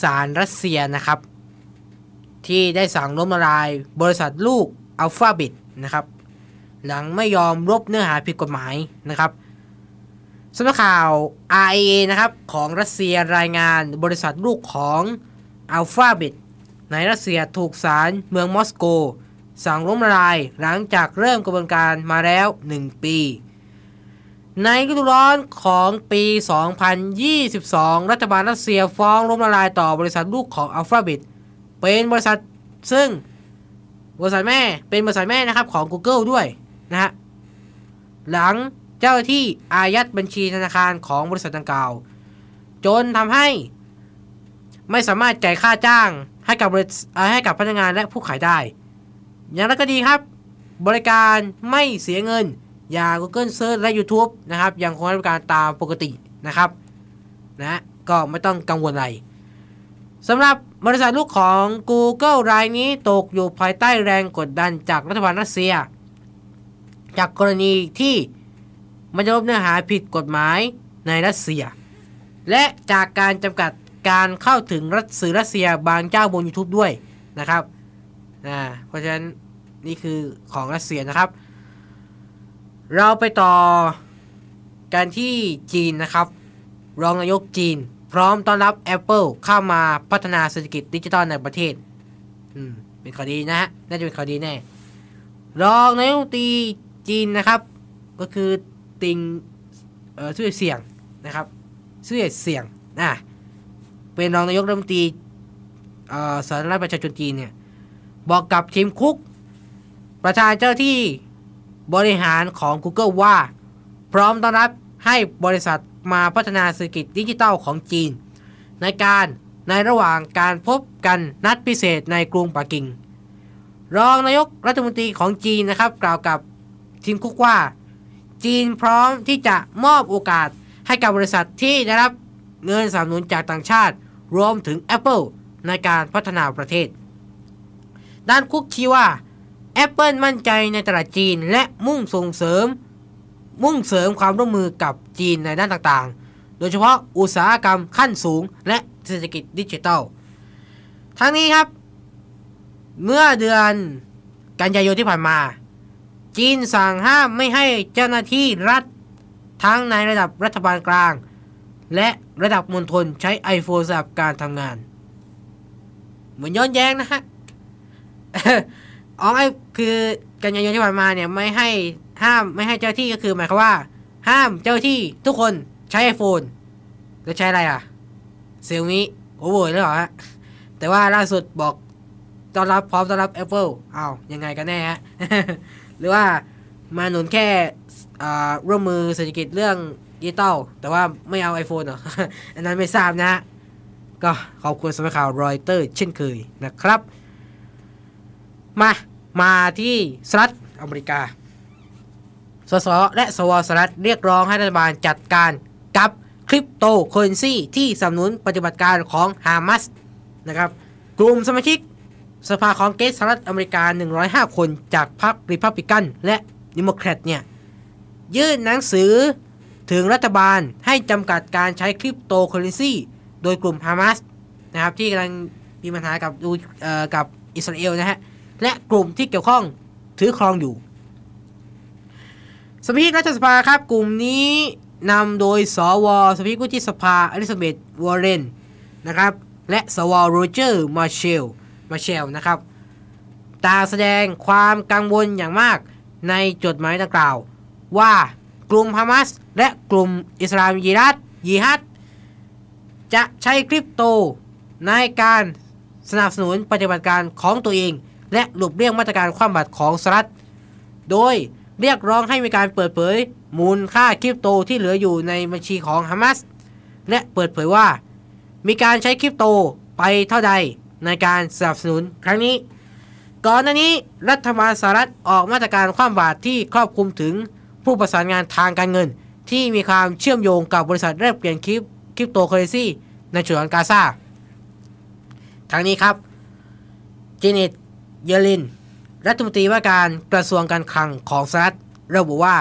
ศาลรัสเซียนะครับ ที่ได้สั่งล้มละลาย บริษัทลูกอัลฟาบิตนะครับ หลังไม่ยอมลบเนื้อหาผิดกฎหมายนะครับสำนักข่าว RIA นะครับ ของรัสเซียรายงานบริษัทลูกของอัลฟาบิต ในรัสเซียถูกศาลเมืองมอสโก สั่งล้มละลายหลังจากเริ่มกระบวนการมาแล้ว 1 ปี ในฤดูร้อนของปี 2022 รัฐบาลรัสเซียฟ้องล้มละลายต่อบริษัทลูกของ Alphabet เป็นบริษัทซึ่งบริษัทแม่เป็นบริษัทแม่นะครับของ Google ด้วยนะฮะหลังเจ้าหน้าที่อายัดบัญชีธนาคารของบริษัทดังกล่าว จนทำให้ไม่สามารถจ่ายค่าจ้าง ให้กับบริให้กับพนักงานและผู้ขายได้ อย่างไรก็ดีครับ บริการไม่เสียเงิน อย่าง Google Search และ YouTube นะครับยังคงให้บริการตามปกตินะครับนะก็ไม่ต้องกังวลอะไรสำหรับบริษัทลูกของ Google รายนี้ตกอยู่ภายใต้แรงกดดันจากรัฐบาลรัสเซีย จากกรณีที่มันจะลบเนื้อหาผิดกฎหมายในรัสเซีย และจากการจำกัด การเข้าถึงรัฐสื่อรัสเซียบางเจ้าบน YouTube ด้วยนะครับนะเพราะฉะนั้นนี่คือของรัสเซียนะครับ เราไปต่อกันที่จีนนะครับ รองนายกจีน พร้อมต้อนรับ Apple เข้ามาพัฒนาเศรษฐกิจดิจิทัลในประเทศ อืม เป็นข่าวดีนะฮะ น่าจะเป็นข่าวดีแน่ รองนายกตีจีนนะครับ ก็คือติง เอ่อชื่อเสียงนะครับชื่อเสียงนะ เป็นรองนายกรัฐมนตรีสาธารณรัฐประชาชนจีนเนี่ยบอกกับทีมคุก ประธานเจ้าที่บริหารของ Google ว่า พร้อมต้อนรับให้บริษัทมาพัฒนาเศรษฐกิจดิจิทัลของจีน ในการในระหว่างการพบกันนัดพิเศษในกรุงปักกิ่ง รองนายกรัฐมนตรีของจีนนะครับ กล่าวกับทีมคุกว่า จีนพร้อมที่จะมอบโอกาสให้กับบริษัทที่ได้รับเงินสนับสนุนจากต่างชาติ รวมถึง Apple ในการพัฒนาประเทศ ด้านคุกชี้ว่า Apple มั่นใจในตลาดจีนและมุ่งส่งเสริม มุ่งเสริมความร่วมมือกับจีนในด้านต่างๆ โดยเฉพาะอุตสาหกรรมขั้นสูงและเศรษฐกิจดิจิทัล ทั้งนี้ครับ เมื่อเดือนกันยายนที่ผ่านมา จีนสั่งห้ามไม่ให้เจ้าหน้าที่รัฐ ทั้งในระดับรัฐบาลกลาง และระดับมณฑลใช้ iPhone สำหรับการทำงาน เหมือนย้อนแย้งนะฮะอ๋อไอคือกันยายนที่ผ่านมาเนี่ยไม่ให้ห้ามไม่ให้เจ้าที่ก็คือหมายความว่า ห้ามเจ้าที่ทุกคนใช้ iPhone แล้วใช้อะไรอะเซลมิโอ้โหแล้วเหรอฮะแต่ว่าล่าสุดบอกต้อนรับพร้อมต้อนรับ Apple อ้ายังไงกันแน่ฮะหรือว่ามาหนุนแค่ร่วมมือเศรษฐกิจเรื่อง ดิจิตอลแต่ว่าไม่เอา iPhone เหรอ อันนั้นไม่ทราบนะ ก็ขอบคุณสำนักข่าวรอยเตอร์เช่นเคยนะครับ มา มาที่สหรัฐอเมริกา สส และสวสหรัฐเรียกร้องให้รัฐบาลจัดการกับคริปโตเคอเรนซีที่สนับสนุนปฏิบัติการของฮามาสนะครับกลุ่มสมาชิกสภาคองเกรสสหรัฐอเมริกา 105 คนจากพรรคริพับลิกัน และเดโมแครตเนี่ย ยื่นหนังสือ ถึงรัฐบาลให้จำกัดการใช้คริปโตเคอเรนซีโดยกลุ่มฮามาสนะครับที่กำลังมีปัญหากับดูกับอิสราเอลนะฮะ และกลุ่มที่เกี่ยวข้องถือครองอยู่ สมาชิกรัฐสภาครับ กลุ่มนี้นำโดยสวสมาชิกวุฒิสภาอลิซาเบธวอร์เรนนะครับ และสวโรเจอร์มาร์แชลมาร์แชลนะครับตาแสดงความกังวลอย่างมากในจดหมายดังกล่าว ว่า กลุ่มฮามาสและกลุ่มอิสลามญิฮัดญิฮัดจะใช้คริปโตในการสนับสนุนปฏิบัติการของตัวเอง และหลบเลี่ยงมาตรการคว่ำบาตรของสหรัฐ โดยเรียกร้องให้มีการเปิดเผยมูลค่าคริปโตที่เหลืออยู่ในบัญชีของฮามาสและเปิดเผยว่า มีการใช้คริปโตไปเท่าใดในการสนับสนุนครั้งนี้ ก่อนหน้านี้รัฐบาลสหรัฐออกมาตรการคว่ำบาตรที่ครอบคลุมถึง ผู้ประสานงานทางการเงิน ที่มีความเชื่อมโยงกับบริษัทแลกเปลี่ยนคริปคริปโตเคอเรซีในฉนวนกาซาทั้งนี้ครับเจเน็ตเยลิน รัฐมนตรีว่าการกระทรวงการคลังของสหรัฐระบุว่า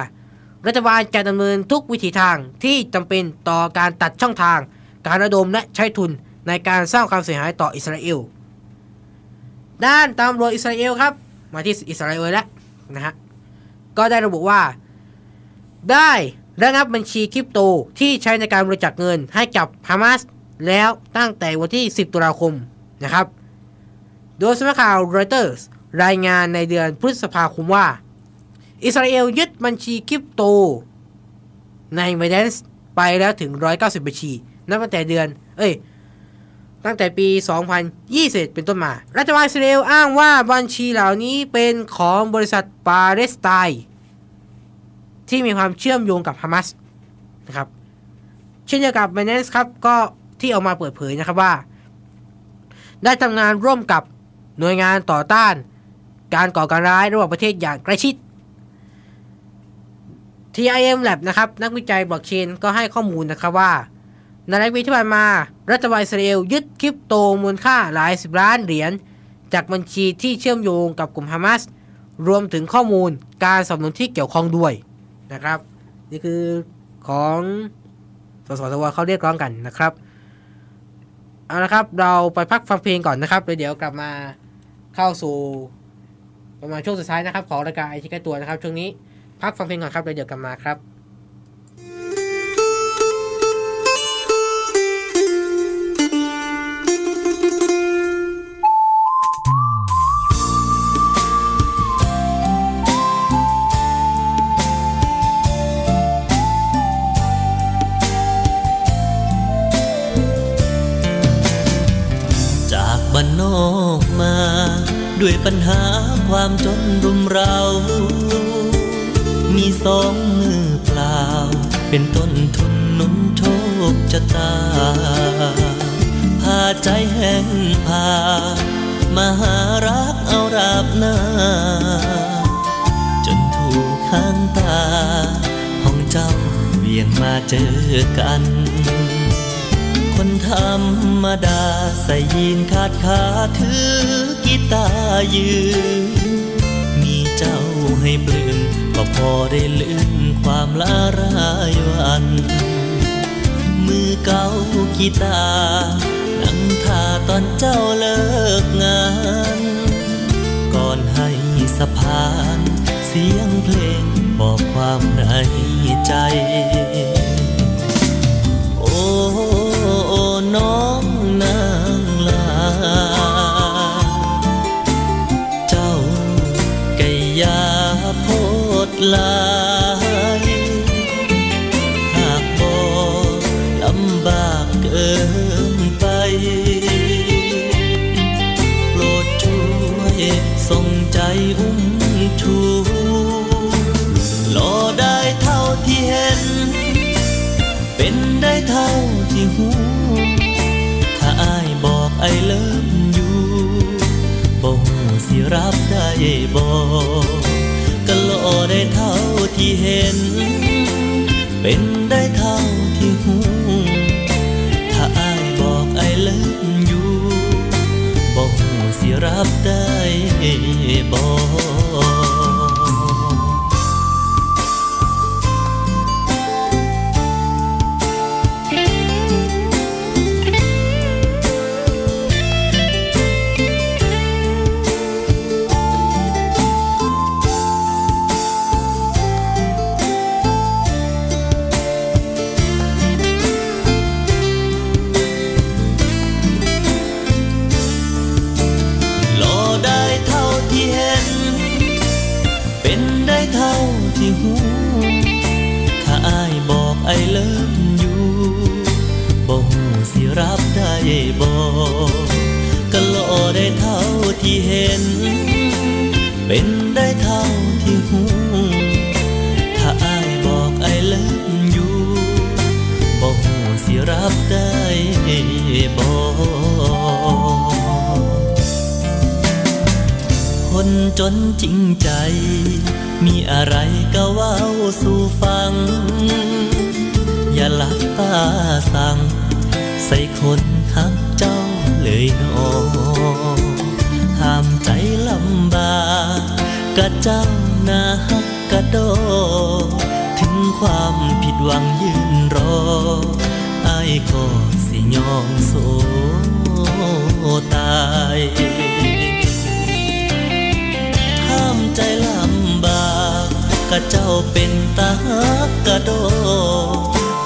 รัฐบาลจะดำเนินทุกวิถีทางที่จำเป็นต่อการตัดช่องทาง การระดมและใช้ทุนในการสร้างความเสียหายต่ออิสราเอล ด้านตำรวจอิสราเอลครับ มาที่อิสราเอลแล้วนะฮะ ก็ได้ระบุว่า ได้ระงับบัญชีคริปโตที่ใช้ในการบริจาคเงินให้กับฮามาสแล้วตั้งแต่วันที่ 10 ตุลาคมนะครับ โดยสำนักข่าวรอยเตอร์สรายงานในเดือนพฤษภาคมว่า อิสราเอลยึดบัญชีคริปโต ในไมเดนส์ไปแล้วถึง 190 บัญชี นับตั้งแต่เดือน เอ้ย ตั้งแต่ปี 2020 เป็นต้นมา รัฐบาลอิสราเอลอ้างว่าบัญชีเหล่านี้เป็นของบริษัทปาเลสไตน์ ที่มีความเชื่อมโยงกับฮามาสนะครับเช่นเดียวกับ b i n a n c e ครับก็ที่ออกมาเปิดเผยนะครับว่า ได้ทำงานร่วมกับหน่วยงานต่อต้าน การก่อการร้ายระหว่างประเทศอย่างใกล้ชิด TIM Lab นะครับนักวิจัยบล็อกเชนก็ให้ข้อมูลนะครับว่าในรายปีที่ผ่านมารัฐบาลอิสราเอลยึดคริปโตมูลค่าหลายสิบล้านเหรียญจากบัญชีที่เชื่อมโยงกับกลุ่มฮามาสรวมถึงข้อมูลการสนับสนุนที่เกี่ยวข้องด้วย นะครับ นี่คือของสสสวเขาเรียกร้องกันนะครับเอาละครับเราไปพักฟังเพลงก่อนนะครับแล้วเดี๋ยวกลับมาเข้าสู่ประมาณช่วงสุดท้ายนะครับของรายการไอทีใกล้ตัวนะครับช่วงนี้พักฟังเพลงก่อนครับแล้วเดี๋ยวกลับมาครับ ปัญหาความจนรุมเรา มีสองมือเปล่า เป็นต้นทุนนุนโชคชะตา พาใจแห้งพา มาหารักเอาราบหน้า จนถูกข้างตา ของเจ้าเวียงมาเจอกัน ธรรมดาใส่ยีนขาดขาถือกีตาร์ยืน มีเจ้าให้ปลื้มก็พอได้ลืมความลารายวัน มือเก่ากีตาร์นั่งท่าตอนเจ้าเลิกงาน ก่อนให้สะพาน เสียงเพลงบอกความในใจ รับได้บอก สิรับได้บอกก็หล่อได้เท่าที่เห็น เป็นได้เท่าที่หูถ้าไอาบอกไอเลิกอยู่บอกสิรับได้บอกคนจนจริงใจ มีอะไรก็ว่าสู่ฟัง อย่าหลับตาสั่ง ใส่คนหักเจ้าเลยนอห้ามใจลำบากกะเจ้านาฮักกะโด ถึงความผิดหวังยืนรออายก็สิยอมโซตายห้ามใจลำบากกะเจ้าเป็นตาฮักกะโด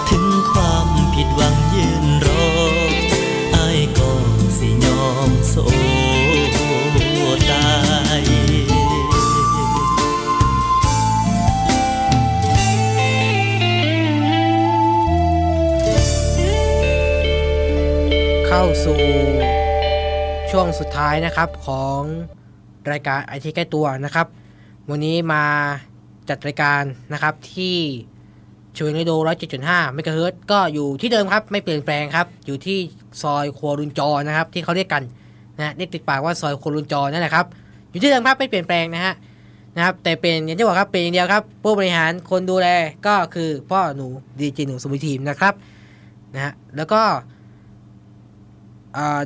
ถึงความผิดหวังยืน สู่ ช่วงสุดท้ายนะครับของรายการไอทีใกล้ตัวนะครับ วันนี้มาจัดรายการนะครับที่ช่วยในโดร้อยเจ็ดจุดห้าเมกะเฮิรตซ์ก็อยู่ที่เดิมครับไม่เปลี่ยนแปลงครับ อยู่ที่ซอยครัวรุนจอนะครับ ที่เขาเรียกกันนะเรียกติดปากว่าซอยครัวรุนจอนั่นแหละครับ อยู่ที่เดิมครับไม่เปลี่ยนแปลงนะฮะนะครับแต่เป็นอย่างที่บอกครับเป็นอย่างเดียวครับผู้บริหารคนดูแลก็คือพ่อหนูดีเจหนูสมุทีมนะครับนะฮะแล้วก็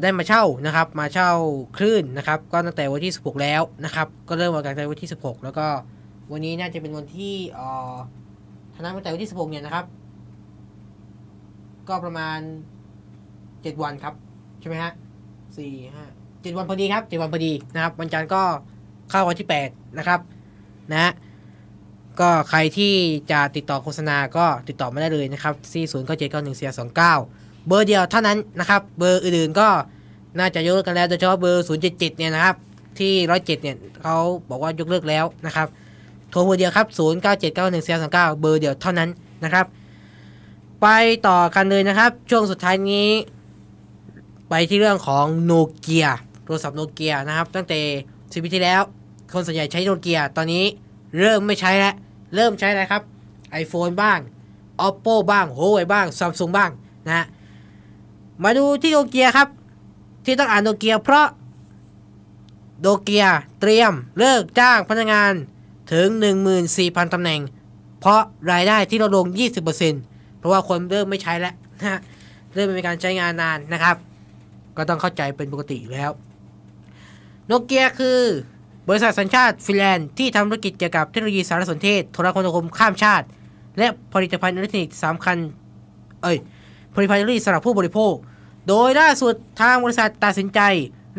ได้มาเช่านะครับมาเช่าคลื่นนะครับก็ตั้งแต่วันที่ 16 แล้วนะครับก็เริ่มมาตั้งแต่วันที่ 16 แล้วก็วันนี้น่าจะเป็นวันที่เอ่อถ้านับตั้งแต่วันที่ 16 เนี่ยนะครับ ก็ประมาณ 7 วันครับใช่ไหมฮะสี่ห้าเจ็ดวันพอดีครับเจ็ดวันพอดีนะครับวันจันทร์ก็เข้าวันที่ 8 นะครับนะฮะก็ใครที่จะติดต่อโฆษณาก็ติดต่อมาได้เลยนะครับที่ศูนย์เก้าเจ็ดเก้าหนึ่งเสียสองเก้า เบอร์เดียวเท่านั้นนะครับ เบอร์อื่นๆก็น่าจะยกเลิกกันแล้วโดยเฉพาะเบอร์ 077 เนี่ยนะครับ ที่ 107 เนี่ยเขาบอกว่ายกเลิกแล้วนะครับโทรเบอร์เดียวครับ 09791429 เบอร์เดียวเท่านั้นนะครับ ไปต่อกันเลยนะครับ ช่วงสุดท้ายนี้ ไปที่เรื่องของโนเกียโทรศัพท์โนเกียนะครับ ตั้งแต่สิบปีที่แล้ว คนส่วนใหญ่ใช้โนเกียตอนนี้เริ่มไม่ใช้แล้ว เริ่มใช้อะไรครับ iPhone บ้าง Oppo บ้าง Huawei บ้าง Samsung บ้างนะฮะ มาดูที่โนเกียครับ ที่ต้องอ่านโนเกียเพราะโนเกียเตรียมเลิกจ้างพนักงานถึง 14,000ตำแหน่ง เพราะรายได้ที่ลดลง 20%เพราะว่าคนเริ่มไม่ใช้แล้วนะเริ่มไม่มีการใช้งานนานนะครับ ก็ต้องเข้าใจเป็นปกติแล้วโนเกียคือบริษัทสัญชาติฟินแลนด์ที่ทำธุรกิจเกี่ยวกับเทคโนโลยีสารสนเทศโทรคมนาคมข้ามชาติ และผลิตภัณฑ์อิเล็กทรอนิกส์สำคัญ เอ้ย ผลิตภัณฑ์อิเล็กทรอนิกส์สำหรับผู้บริโภค โดยล่าสุดทางบริษัทตัดสินใจ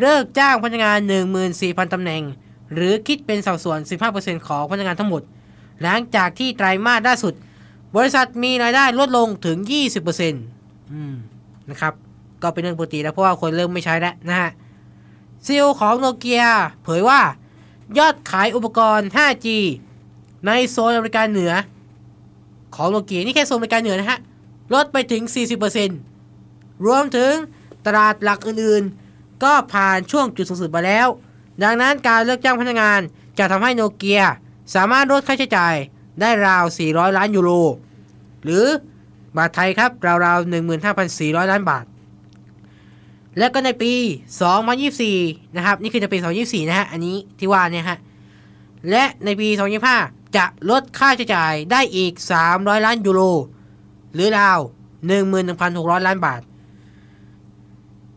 เลิกจ้างพนักงาน 14,000 ตำแหน่ง หรือคิดเป็นสัดส่วน 15%ของพนักงานทั้งหมด หลังจากที่ไตรมาสล่าสุด บริษัทมีรายได้ลดลงถึง 20%อืมนะครับ ก็เป็นเรื่องปกติแล้วเพราะว่าคนเริ่มไม่ใช้แล้วนะฮะซีอของโนเกียเผยว่า ยอดขายอุปกรณ์ 5G ในโซนอเมริกาเหนือ ของโนเกียนี่แค่โซนอเมริกาเหนือนะฮะ ลดไปถึง 40%รวมถึงตลาดหลักอื่นๆ ก็ผ่านช่วงจุดสูงสุดมาแล้ว ดังนั้นการเลิกจ้างพนักงานจะทำให้โนเกียสามารถลดค่าใช้จ่ายได้ราว 400 ล้านยูโร หรือบาทไทยครับราวๆ 15,400 ล้านบาท และก็ในปี 2024 นะครับ นี่คือในปี 2024 นะฮะ อันนี้ที่ว่าเนี่ยฮะ และในปี 2025 จะลดค่าใช้จ่ายได้อีก 300 ล้านยูโร หรือราว 11,600 ล้านบาท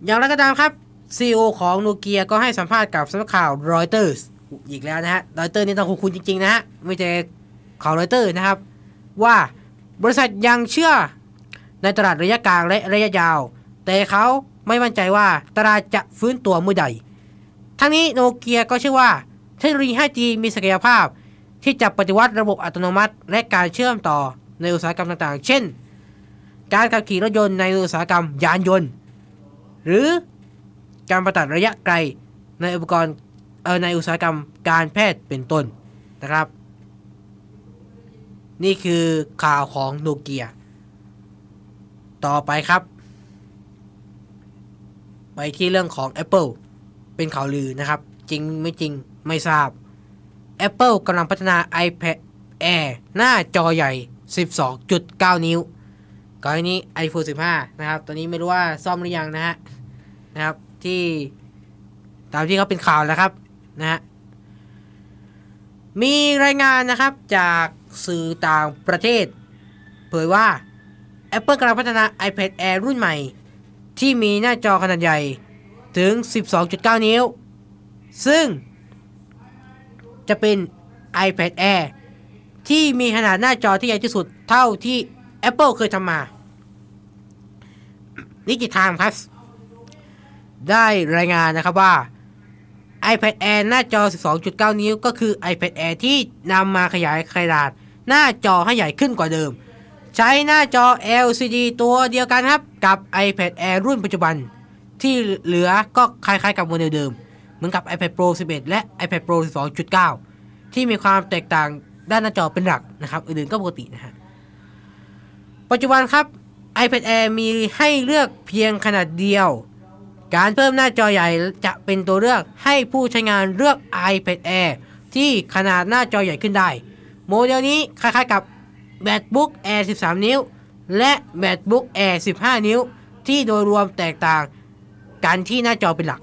อย่างไรก็ตามครับ CEO ของโนเกียก็ให้สัมภาษณ์กับสำนักข่าวรอยเตอร์สอีกแล้วนะฮะรอยเตอร์นี่ต้องคุณจริงๆนะฮะไม่ใช่ข่าวรอยเตอร์นะครับ ว่าบริษัทยังเชื่อในตลาดระยะกลางและระยะยาว แต่เขาไม่มั่นใจว่าตลาดจะฟื้นตัวเมื่อใด ทั้งนี้โนเกียก็เชื่อว่าเทคโนโลยี 5G มีศักยภาพ ที่จะปฏิวัติระบบอัตโนมัติ และการเชื่อมต่อ ในอุตสาหกรรมต่างๆ เช่น การขับขี่รถยนต์ในอุตสาหกรรมยานยนต์ หรือการประตัดระยะไกลในอุปกรณ์ในอุตสาหกรรมการแพทย์เป็นต้นนะครับ นี่คือข่าวของโนเกีย ต่อไปครับ ไปที่เรื่องของ Apple เป็นข่าวลือนะครับ จริงไม่จริงไม่ทราบ Apple กำลังพัฒนา iPad Air หน้าจอใหญ่ 12.9 นิ้วก่อนหน้านี้ iPhone 15 นะครับ ตอนนี้ไม่รู้ว่าซ่อมหรือยังนะฮะ นะครับ ที่ตามที่เขาเป็นข่าวแล้วครับ นะฮะ มีรายงานนะครับจากสื่อต่างประเทศ เผยว่า Apple กำลังพัฒนา iPad Air รุ่นใหม่ ที่มีหน้าจอขนาดใหญ่ถึง 12.9 นิ้ว ซึ่งจะเป็น iPad Air ที่มีขนาดหน้าจอที่ใหญ่ที่สุดเท่าที่ Apple เคยทำมา นิจิทามครับ ได้รายงานนะครับว่า iPad Air หน้าจอ 12.9 นิ้ว ก็คือ iPad Air ที่นำมาขยายขนาดหน้าจอให้ใหญ่ขึ้นกว่าเดิม ใช้หน้าจอ LCD ตัวเดียวกันครับกับ iPad Air รุ่นปัจจุบัน ที่เหลือก็คล้ายๆกับโมเดลเดิม เหมือนกับ iPad Pro 11 และ iPad Pro 12.9 ที่มีความแตกต่าง ด้านหน้าจอเป็นหลักนะครับอื่นๆก็ปกตินะฮะปัจจุบันครับ iPad Air มีให้เลือกเพียงขนาดเดียว การเพิ่มหน้าจอใหญ่จะเป็นตัวเลือกให้ผู้ใช้งานเลือก iPad Air ที่ขนาดหน้าจอใหญ่ขึ้นได้ โมเดลนี้คล้ายๆกับ MacBook Air 13 นิ้ว และ MacBook Air 15 นิ้ว ที่โดยรวมแตกต่างกันที่หน้าจอเป็นหลัก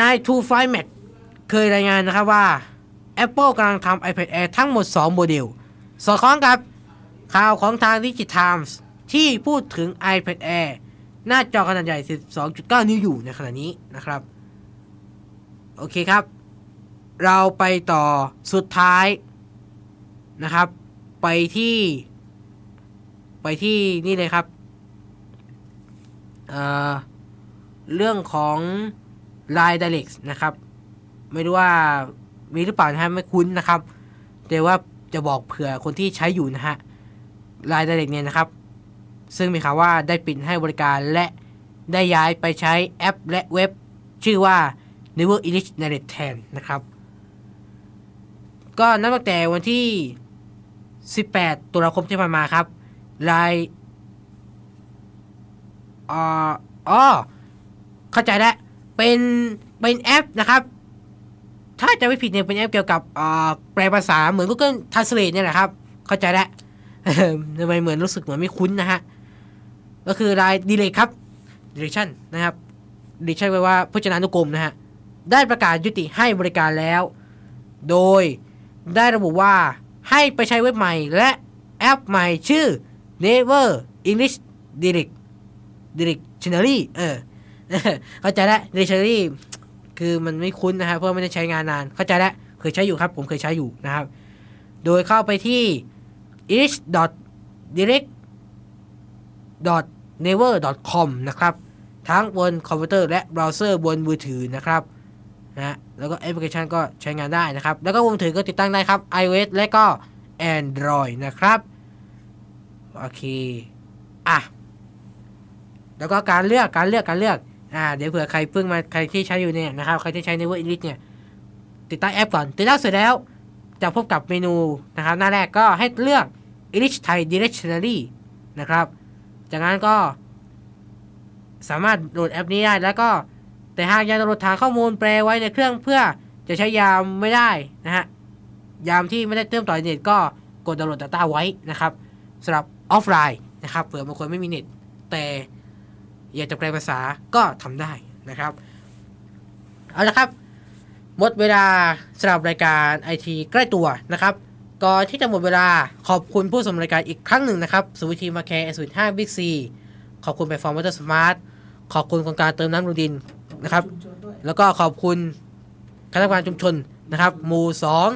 นาย t o f i Mac เคยรายงานนะครับว่า Apple กำลังทำ iPad Air ทั้งหมด 2 โมเดล สอดคล้องกับข่าวของทาง Digitimes ที่พูดถึง iPad Air หน้าจอขนาดใหญ่ 12.9 นิ้วอยู่ในขณะนี้นะครับ โอเคครับ เราไปต่อสุดท้ายนะครับ ไปที่ ไปที่นี่เลยครับเอ่อเรื่องของ Line Direct นะครับ ไม่รู้ว่า มีหรือเปล่านะฮะไม่คุ้นนะครับแต่ว่าจะบอกเผื่อคนที่ใช้อยู่นะฮะ Line Direct เนี่ยนะครับ ซึ่งมีข่าวว่าได้ปิดให้บริการและได้ย้ายไปใช้แอปและเว็บ ชื่อว่า Never English Direct แทนนะครับ ก็นับตั้งแต่วันที่ 18 ตุลาคมที่ผ่านมาครับ Line อ่าอ๋อเข้าใจแล้ว เป็น เป็นแอปนะครับ ถ้าจะไม่ผิดเนี่ยเป็นแอปเกี่ยวกับแปลภาษาเหมือน Google Translate เนี่ยแหละครับ เข้าใจแล้วทำไมเหมือนรู้สึกเหมือนไม่คุ้นนะฮะ ก็คือรายดีเลย์ครับ direction นะครับ direction ไว้ว่าพจนานุกรมนะฮะ ได้ประกาศยุติให้บริการแล้ว โดยได้ระบุว่าให้ไปใช้เว็บใหม่และแอปใหม่ชื่อ Never English Direct Dictionary เออเข้าใจแล้ว Dictionary คือมันไม่คุ้นนะครับเพราะไม่ได้ใช้งานนานเข้าใจแล้วเคยใช้อยู่ครับ ผมเคยใช้อยู่นะครับ โดยเข้าไปที่ is direct never com นะครับ ทั้งบนคอมพิวเตอร์และเบราว์เซอร์บนมือถือนะครับนะแล้วก็แอปพลิเคชันก็ใช้งานได้นะครับ แล้วก็มือถือก็ติดตั้งได้ครับ iOS และก็ Android นะครับ โอเค อะ แล้วก็การเลือกการเลือกการเลือก อ่าเดี๋ยวเผื่อใครเพิ่งมาใครที่ใช้อยู่เนี่ยนะครับใครที่ใช้ Never English เนี่ยติดตั้งแอปก่อนติดตั้งเสร็จแล้ว จะพบกับเมนูนะครับหน้าแรกก็ให้เลือก English Thai Dictionary นะครับ จากนั้นก็ สามารถโหลดแอปนี้ได้แล้วก็แต่หากยังโหลดฐานข้อมูลแปลไว้ในเครื่องเพื่อจะใช้ยามไม่ได้นะฮะยามที่ไม่ได้เติมต่อเน็ตก็กดดาวน์โหลด Data ไว้นะครับสำหรับออฟไลน์นะครับเผื่อบางคนไม่มีเน็ตแต่ อยากจะแปลภาษาก็ทำได้นะครับ เอาละครับ หมดเวลาสำหรับรายการไอทีใกล้ตัวนะครับก่อนที่จะหมดเวลาขอบคุณผู้สมรายการอีกครั้งหนึ่งนะครับสุวิธีมาแคร์สุวิทห้าบิ๊กซีขอบคุณไปฟอร์มวอเตอร์สมาร์ทขอบคุณโครงการเติมน้ำรูดินนะครับ แล้วก็ขอบคุณคณะกรรมการชุมชนนะครับ หมู่สอง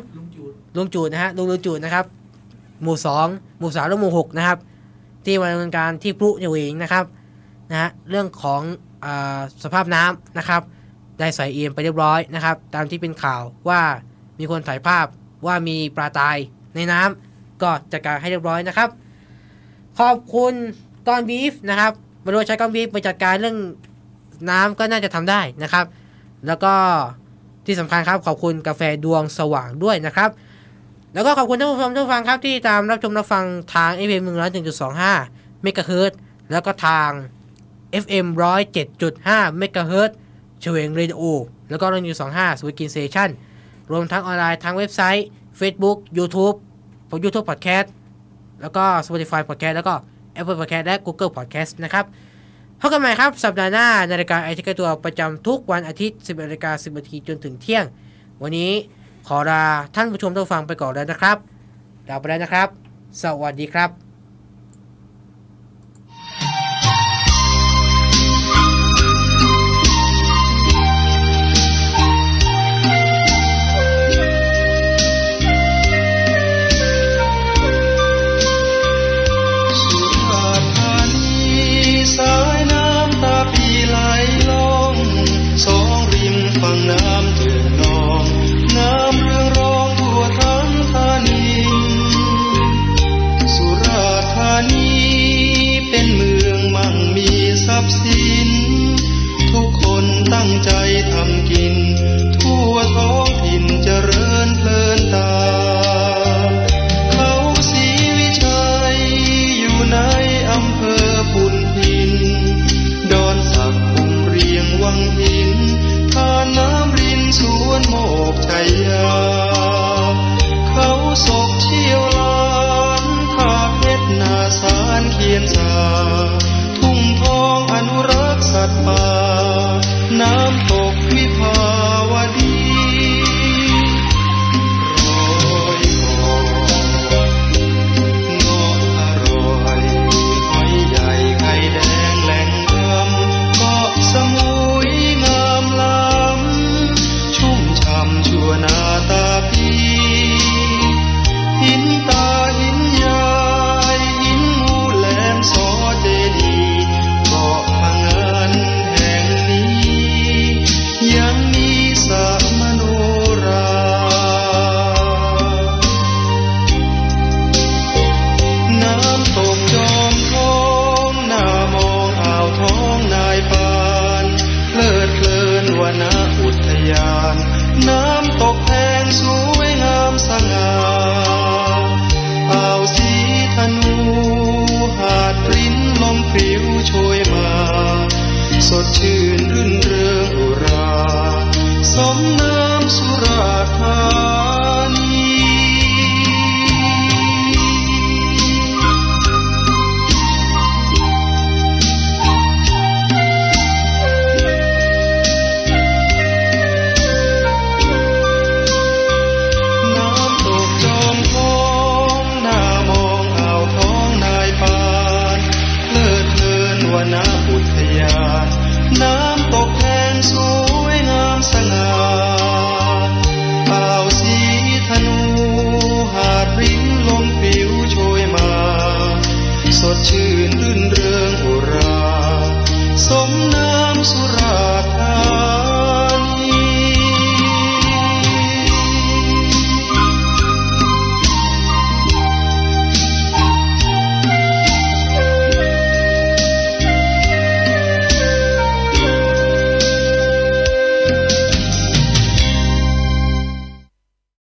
ลุงจูดนะฮะลุงลุงจูดนะครับ หมู่สองหมู่สามและหมู่หกนะครับ ที่มาดำเนินการที่พลุเเองนะครับ นะเรื่องของอสภาพน้ำนะครับ ได้ใส่เอียมไปเรียบร้อยนะครับ ตามที่เป็นข่าวว่ามีคนถ่ายภาพว่ามีปลาตายในน้ำก็จัดการให้เรียบร้อยนะครับ ขอบคุณก้อนบีฟนะครับม่รู้ว่าใช้ก้อนบีฟไปจัดการเรื่องน้ำก็น่าจะทำได้นะครับ แล้วก็ที่สำคัญครับขอบคุณกาแฟดวงสว่างด้วยนะครับแล้วก็ขอบคุณท่านผู้ชมทุกฟังครับที่ตามรับชมรับฟังทาง FM 101.25เมกะเฮิรตแล้วก็ทาง FM 107.5เมกะเฮิรตซ์เฉวงเรดิโอแล้วก็เรื่องยู25สวิกินเซชันรวมทั้งออนไลน์ทางเว็บไซต์ Facebook YouTube ผม YouTube Podcast แล้วก็ Spotify Podcast แล้วก็ Apple Podcast และ Google Podcast นะครับพบกันใหม่ครับ สัปดาห์หน้าในรายการไอทีกตัวประจำทุกวันอาทิตย์10นาฬิกา10นาทีจนถึงเที่ยง วันนี้ขอลาท่านผู้ชมท่านฟังไปก่อนแล้วนะครับลาไปแล้วนะครับ สวัสดีครับ